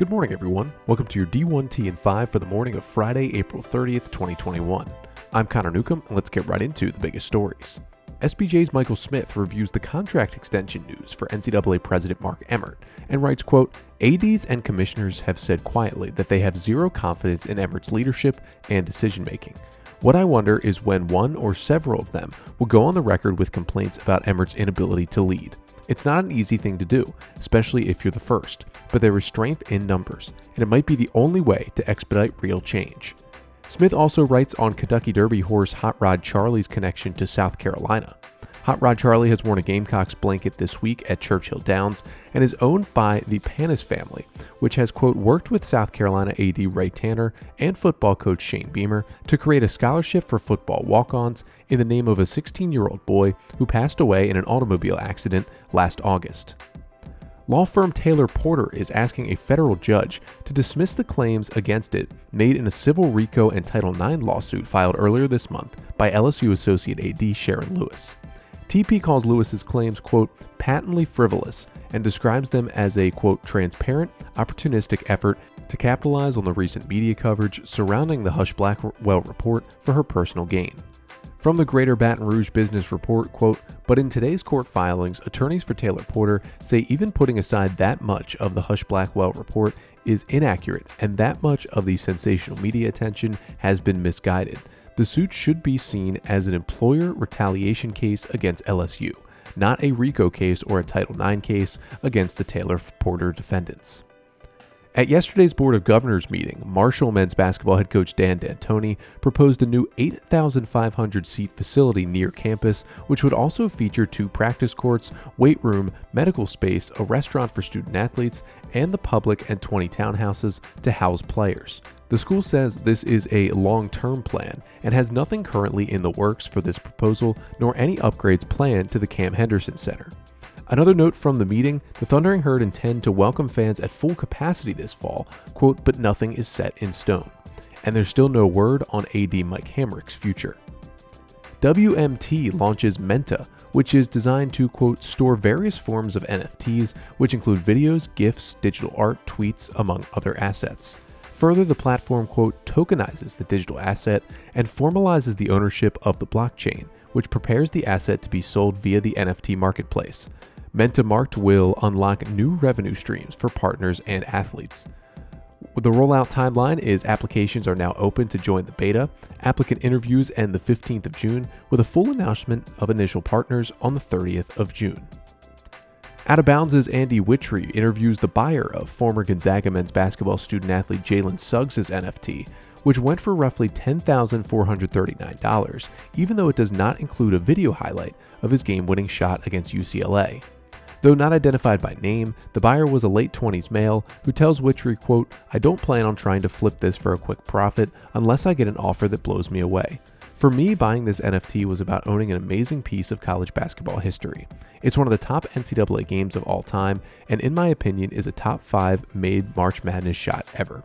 Good morning, everyone. Welcome to your D1T and 5 for the morning of Friday, April 30th, 2021. I'm Connor Newcomb, and let's get right into the biggest stories. SBJ's Michael Smith reviews the contract extension news for NCAA President Mark Emmert and writes, quote, ADs and commissioners have said quietly that they have zero confidence in Emmert's leadership and decision making. What I wonder is when one or several of them will go on the record with complaints about Emmert's inability to lead. It's not an easy thing to do, especially if you're the first, but there is strength in numbers, and it might be the only way to expedite real change. Smith also writes on Kentucky Derby horse Hot Rod Charlie's connection to South Carolina. Hot Rod Charlie has worn a Gamecocks blanket this week at Churchill Downs and is owned by the Panis family, which has, quote, worked with South Carolina AD Ray Tanner and football coach Shane Beamer to create a scholarship for football walk ons in the name of a 16 year old boy who passed away in an automobile accident last August. Law firm Taylor Porter is asking a federal judge to dismiss the claims against it made in a civil RICO and Title IX lawsuit filed earlier this month by LSU associate AD Sharon Lewis. TP calls Lewis's claims, quote, patently frivolous and describes them as a, quote, transparent, opportunistic effort to capitalize on the recent media coverage surrounding the Husch Blackwell report for her personal gain. From the Greater Baton Rouge Business Report, quote, but in today's court filings, attorneys for Taylor Porter say even putting aside that much of the Husch Blackwell report is inaccurate and that much of the sensational media attention has been misguided. The suit should be seen as an employer retaliation case against LSU, not a RICO case or a Title IX case against the Taylor Porter defendants. At yesterday's Board of Governors meeting, Marshall men's basketball head coach Dan D'Antoni proposed a new 8,500 seat facility near campus, which would also feature two practice courts, weight room, medical space, a restaurant for student athletes, and the public and 20 townhouses to house players. The school says this is a long term plan and has nothing currently in the works for this proposal, nor any upgrades planned to the Cam Henderson Center. Another note from the meeting the Thundering Herd intend to welcome fans at full capacity this fall, quote, but nothing is set in stone. And there's still no word on AD Mike Hamrick's future. WMT launches Menta, which is designed to, quote, store various forms of NFTs, which include videos, GIFs, digital art, tweets, among other assets. Further, the platform, quote, tokenizes the digital asset and formalizes the ownership of the blockchain, which prepares the asset to be sold via the NFT marketplace. Menta Marked will unlock new revenue streams for partners and athletes. The rollout timeline is applications are now open to join the beta. Applicant interviews end the 15th of June, with a full announcement of initial partners on the 30th of June. Out of Bounds' Andy Wittry interviews the buyer of former Gonzaga men's basketball student athlete Jalen Suggs' NFT, which went for roughly $10,439, even though it does not include a video highlight of his game winning shot against UCLA. Though not identified by name, the buyer was a late 20s male who tells Wittry, quote, I don't plan on trying to flip this for a quick profit unless I get an offer that blows me away. For me, buying this NFT was about owning an amazing piece of college basketball history. It's one of the top NCAA games of all time, and in my opinion, is a top 5 made March Madness shot ever.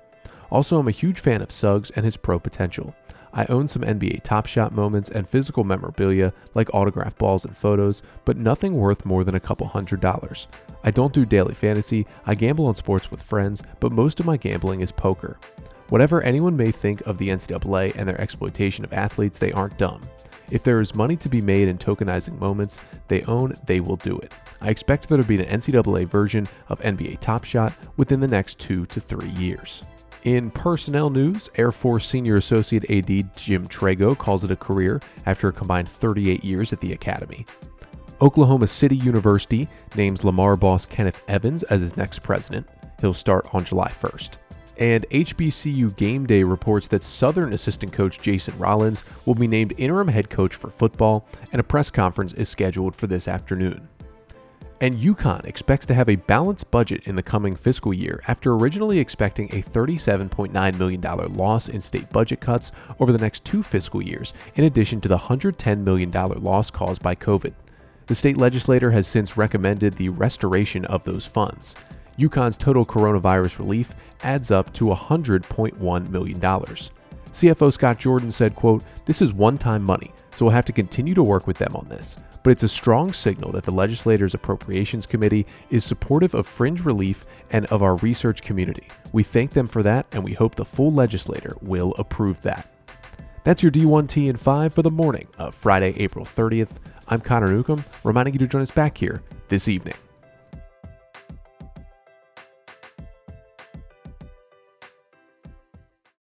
Also, I'm a huge fan of Suggs and his pro potential. I own some NBA Top Shot moments and physical memorabilia like autograph balls and photos, but nothing worth more than a couple hundred dollars. I don't do daily fantasy, I gamble on sports with friends, but most of my gambling is poker. Whatever anyone may think of the NCAA and their exploitation of athletes, they aren't dumb. If there is money to be made in tokenizing moments they own, they will do it. I expect there to be an NCAA version of NBA Top Shot within the next two to three years. In personnel news, Air Force Senior Associate AD Jim Trago calls it a career after a combined 38 years at the Academy. Oklahoma City University names Lamar boss Kenneth Evans as its next president. He'll start on July 1st. And HBCU Game Day reports that Southern assistant coach Jason Rollins will be named interim head coach for football, and a press conference is scheduled for this afternoon. And UConn expects to have a balanced budget in the coming fiscal year after originally expecting a $37.9 million loss in state budget cuts over the next two fiscal years, in addition to the $110 million loss caused by COVID. The state legislature has since recommended the restoration of those funds. UConn's total coronavirus relief adds up to $100.1 million. CFO Scott Jordan said, quote, This is one-time money, so we'll have to continue to work with them on this. but it's a strong signal that the legislators' appropriations committee is supportive of fringe relief and of our research community. We thank them for that, and we hope the full legislator will approve that. That's your D1T and 5 for the morning of Friday, April 30th. I'm Connor Newcomb, reminding you to join us back here this evening.